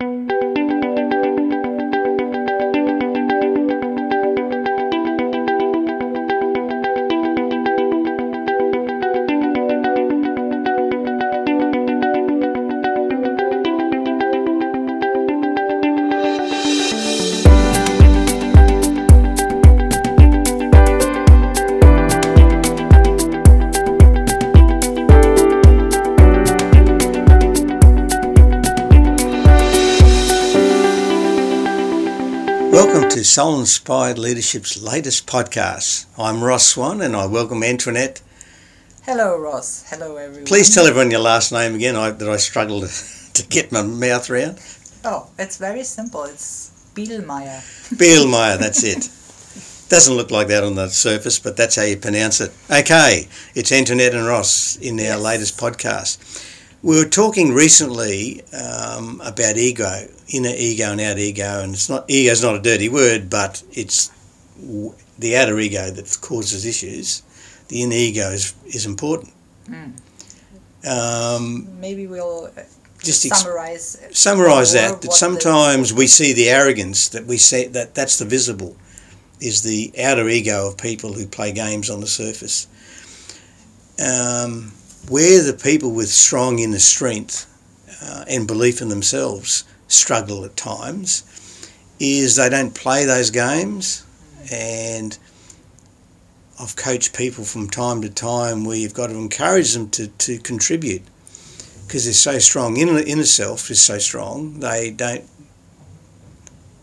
Welcome to Soul Inspired Leadership's latest podcast. I'm Ross Swan and I welcome Antoinette. Hello, Ross. Hello, everyone. Please tell everyone your last name again I, that I struggled to, get my mouth around. Oh, it's very simple. It's Bielmeier. Bielmeier, that's it. Doesn't look like that on the surface, but that's how you pronounce it. Okay, it's Antoinette and Ross in our Yes. latest podcast. We were talking recently um, about ego, inner ego and outer ego, and it's not ego's not a dirty word, but it's w- the outer ego that causes issues. The inner ego is, is important. Mm. Um, Maybe we'll uh, just ex- summarize. summarize that that the- sometimes we see the arrogance that we see that that's the visible is the outer ego of people who play games on the surface um, where the people with strong inner strength uh, and belief in themselves struggle at times is they don't play those games and I've coached people from time to time where you've got to encourage them to, to contribute because they're so strong. Inner, inner self is so strong. They don't.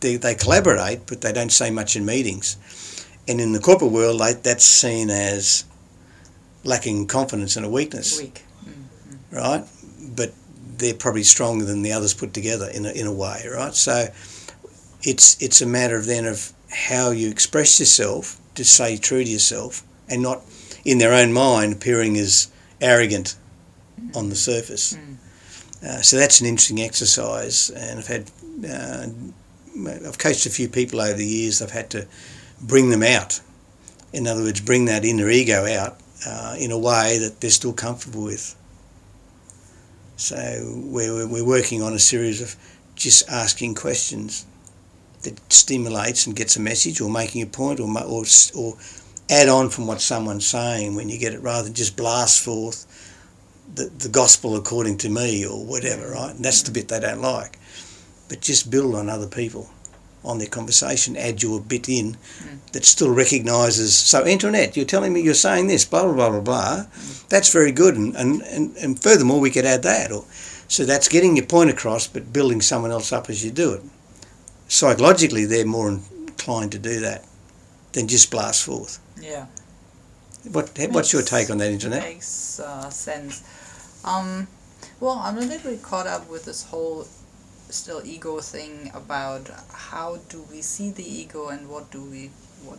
They, they collaborate, but they don't say much in meetings. And in the corporate world, that's seen as lacking confidence and a weakness, Week. Mm. right? But they're probably stronger than the others put together in a, in a way, right? So it's it's a matter of then of how you express yourself to stay true to yourself and not in their own mind appearing as arrogant on the surface. Mm. Uh, so that's an interesting exercise, and I've had uh, I've coached a few people over the years. I've had to bring them out. In other words, bring that inner ego out uh, in a way that they're still comfortable with. So we're, we're working on a series of just asking questions that stimulates and gets a message, or making a point, or or or add on from what someone's saying when you get it, rather than just blast forth the, the gospel according to me or whatever, right? And that's the bit they don't like. But just build on other people, on their conversation, add your bit in Mm. that still recognises. So, Antoinette, you're telling me you're saying this, blah, blah, blah, blah, blah. That's very good. And, and, and, and furthermore, we could add that. Or, so that's getting your point across, but building someone else up as you do it. Psychologically, they're more inclined to do that than just blast forth. Yeah. What, what's your take on that, Antoinette? Makes uh, sense. Um, well, I'm a little bit caught up with this whole still ego thing about how do we see the ego and what do we what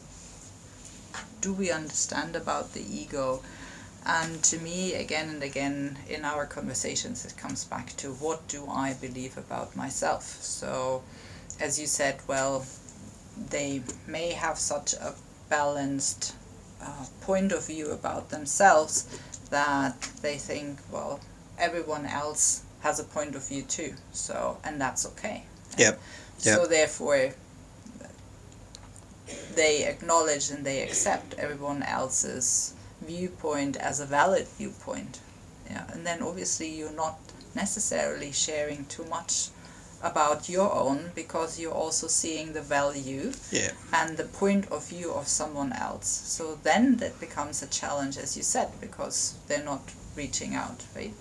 do we understand about the ego? And to me again and again in our conversations it comes back to what do i believe about myself? So as you said well they may have such a balanced uh, point of view about themselves that they think well everyone else has a point of view too so and that's okay. Yep, so therefore they acknowledge and they accept everyone else's viewpoint as a valid viewpoint. Yeah and then obviously you're not necessarily sharing too much about your own because you're also seeing the value Yeah. and the point of view of someone else. So then that becomes a challenge as you said because they're not reaching out right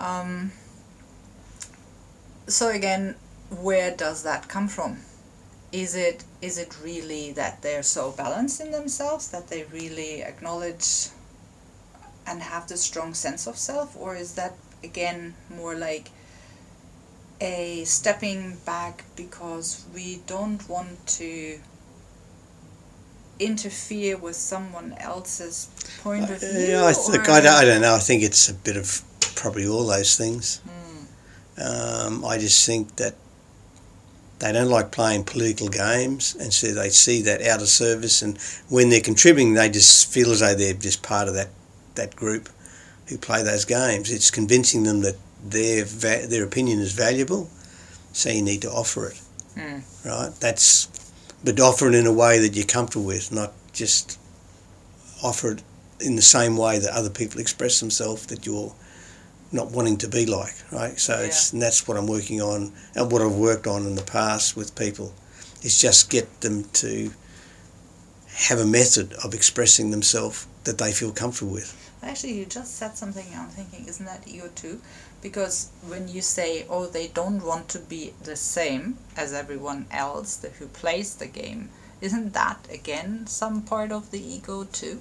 um, so again where does that come from is it is it really that they're so balanced in themselves that they really acknowledge and have this strong sense of self or is that again more like a stepping back because we don't want to interfere with someone else's point of view Yeah, I, I, I don't know. I think it's a bit of probably all those things. Mm, Um, I just think that they don't like playing political games, and so they see that out of service. And when they're contributing, they just feel as though they're just part of that that group who play those games. It's convincing them that their va- their opinion is valuable, So you need to offer it, Mm. right? That's, but offer it in a way that you're comfortable with, not just offer it in the same way that other people express themselves that you're not wanting to be like, right? So it's and that's what I'm working on and what I've worked on in the past with people is just get them to have a method of expressing themselves that they feel comfortable with. Actually, you just said something I'm thinking, isn't that ego too? Because when you say, oh, they don't want to be the same as everyone else that who plays the game, isn't that again some part of the ego too?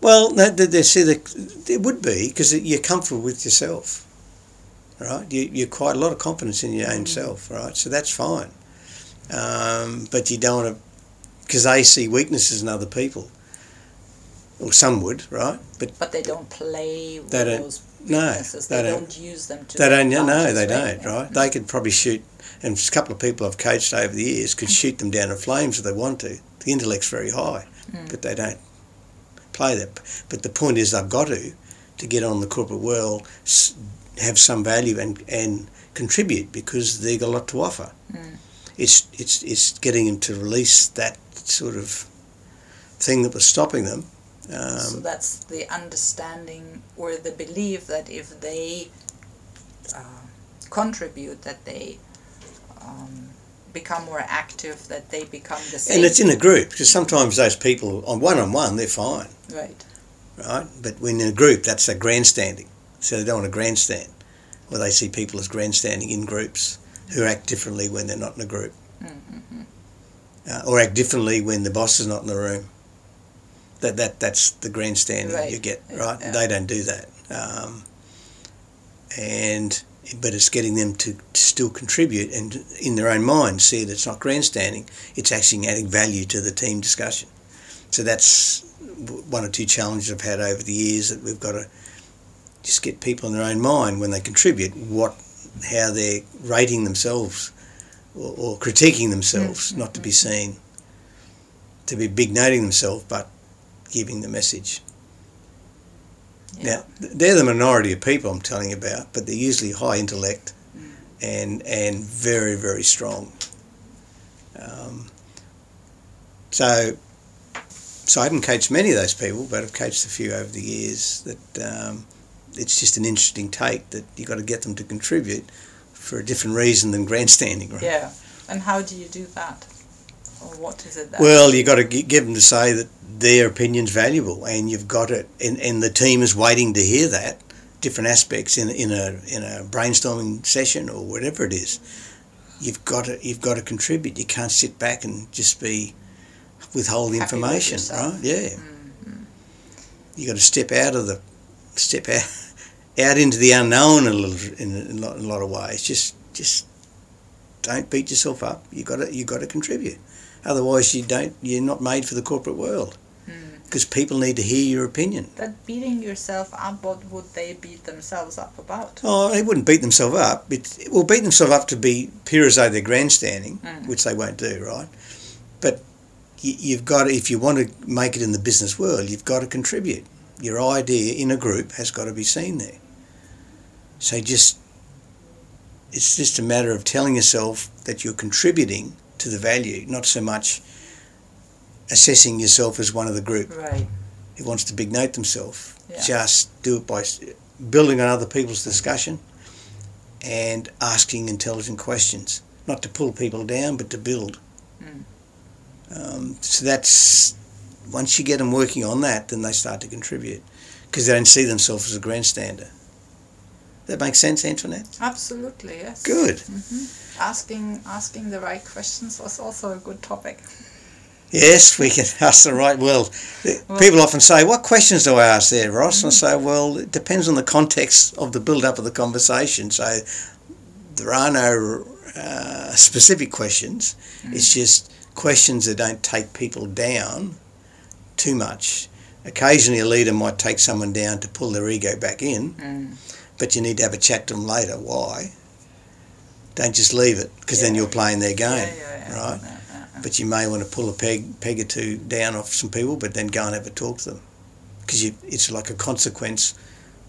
Well, they, they see that it would be because you're comfortable with yourself, right? You you quite a lot of confidence in your own Mm. self, right? So that's fine. Um, but you don't want to, because they see weaknesses in other people, or some would, right? But But they don't play with They don't- those no, weaknesses. they they, don't. don't, use them to. they don't. No, they don't, right? They could probably shoot, and a couple of people I've coached over the years could shoot them down in flames if they want to. The intellect's very high, Mm. but they don't play that. But the point is, they've got to to get on the corporate world, have some value and and contribute because they've got a lot to offer. Mm. It's it's it's getting them to release that sort of thing that was stopping them. Um, so that's the understanding or the belief that if they uh, contribute, that they um, become more active, that they become the same. and it's in a group because sometimes those people on one on one they're fine. right. right? But when in a group, that's a grandstanding. So they don't want to grandstand. Or they see people as grandstanding in groups who act differently when they're not in a group. Mm-hmm. Uh, or act differently when the boss is not in the room. That, that That's the grandstanding Right. you get, right? yeah. They don't do that. Um, and But it's getting them to, still contribute and in their own mind see that it's not grandstanding, it's actually adding value to the team discussion. So that's one or two challenges I've had over the years that we've got to just get people in their own mind when they contribute what how they're rating themselves or, or critiquing themselves, not to be seen, to be big noting themselves, but giving the message. Yeah. Now, they're the minority of people I'm telling you about, but they're usually high intellect and and very very strong. Um, so, so I haven't coached many of those people, but I've coached a few over the years. That um, it's just an interesting take that you've got to get them to contribute for a different reason than grandstanding, right? Yeah. And how do you do that? Or what is it that? Well, you've got to give them to say that their opinion's valuable, and you've got it, and, and the team is waiting to hear that different aspects in in a in a brainstorming session or whatever it is. You've got to you've got to contribute. You can't sit back and just be withhold Happy information, yourself. right? Yeah, Mhm. you got to step out of the step out out into the unknown a little in a, in a lot- in a lot of ways. Just just don't beat yourself up. You got to you got to contribute. Otherwise, you don't. You're not made for the corporate world Mm. because people need to hear your opinion. That beating yourself up, what would they beat themselves up about? Oh, they wouldn't beat themselves up. It will beat themselves up to be pure as though they're grandstanding, Mm. which they won't do, right? But you, you've got to, if you want to make it in the business world, you've got to contribute. Your idea in a group has got to be seen there. So just, it's just a matter of telling yourself that you're contributing to the value, not so much assessing yourself as one of the group Right. who wants to big note themselves. Yeah. Just do it by building on other people's discussion and asking intelligent questions, not to pull people down, but to build. Mm. Um, so that's once you get them working on that, then they start to contribute because they don't see themselves as a grandstander. That makes sense, Antoinette. Absolutely, yes. Good. hmm Asking asking the right questions was also a good topic. Yes, we can ask the right. Well, Well- people often say, "What questions do I ask there, Ross?" And I say, "Well, it depends on the context of the build-up of the conversation." So there are no uh, specific questions. It's just questions that don't take people down too much. Occasionally, a leader might take someone down to pull their ego back in, Mm. But you need to have a chat to them later. Why? Don't just leave it because then you're playing their game, Yeah, yeah, yeah. right? Yeah, yeah, yeah. but you may want to pull a peg, peg or two down off some people, but then go and have a talk to them, because it's like a consequence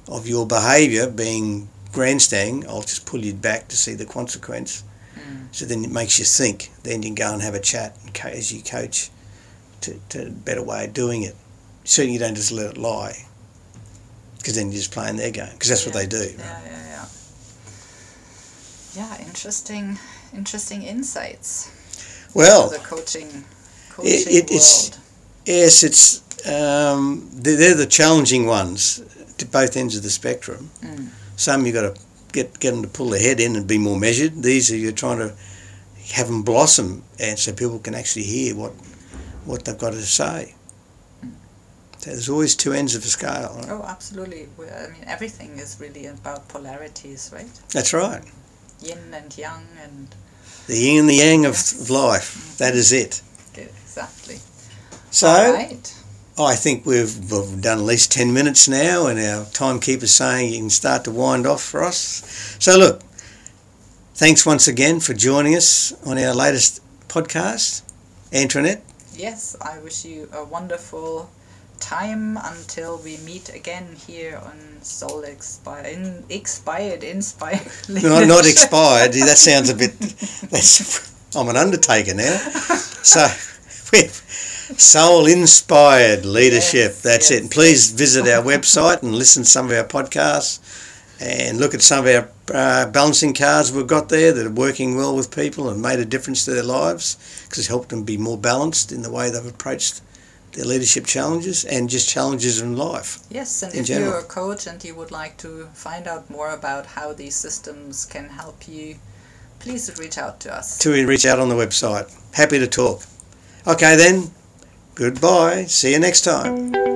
of your behaviour being grandstanding, I'll just pull you back to see the consequence. Mm. So then it makes you think. Then you can go and have a chat and as you coach to, to a better way of doing it. Certainly you don't just let it lie because then you're just playing their game because that's what they do. Yeah, yeah, yeah. Yeah, interesting, interesting insights. Well, the coaching, coaching It- it- it's- world. yes, it's um, they're, they're the challenging ones to both ends of the spectrum. Mm. Some you've got to get get them to pull their head in and be more measured. These are you're trying to have them blossom, and so people can actually hear what what they've got to say. There's always two ends of a scale. right? Oh, absolutely. I mean, everything is really about polarities, right? That's right. Yin and yang, and The yin and the yang of, Yes. of life. That is it. exactly. So right. I think we've, we've done at least 10 minutes now, and our timekeeper's saying you can start to wind off for us. So, look, thanks once again for joining us on our latest podcast. Antoinette, Yes, I wish you a wonderful time until we meet again here on Soul Expired, in, Expired, Inspired. not, not expired. That sounds a bit. That's, I'm an undertaker now. So, soul inspired leadership. Yes, That's yes, it. And please visit our website and listen to some of our podcasts and look at some of our uh, balancing cards we've got there that are working well with people and made a difference to their lives because it's helped them be more balanced in the way they've approached their leadership challenges and just challenges in life. Yes, and in if general. you're a coach and you would like to find out more about how these systems can help you, please reach out to us. To reach out on the website. Happy to talk. Okay then, goodbye. See you next time.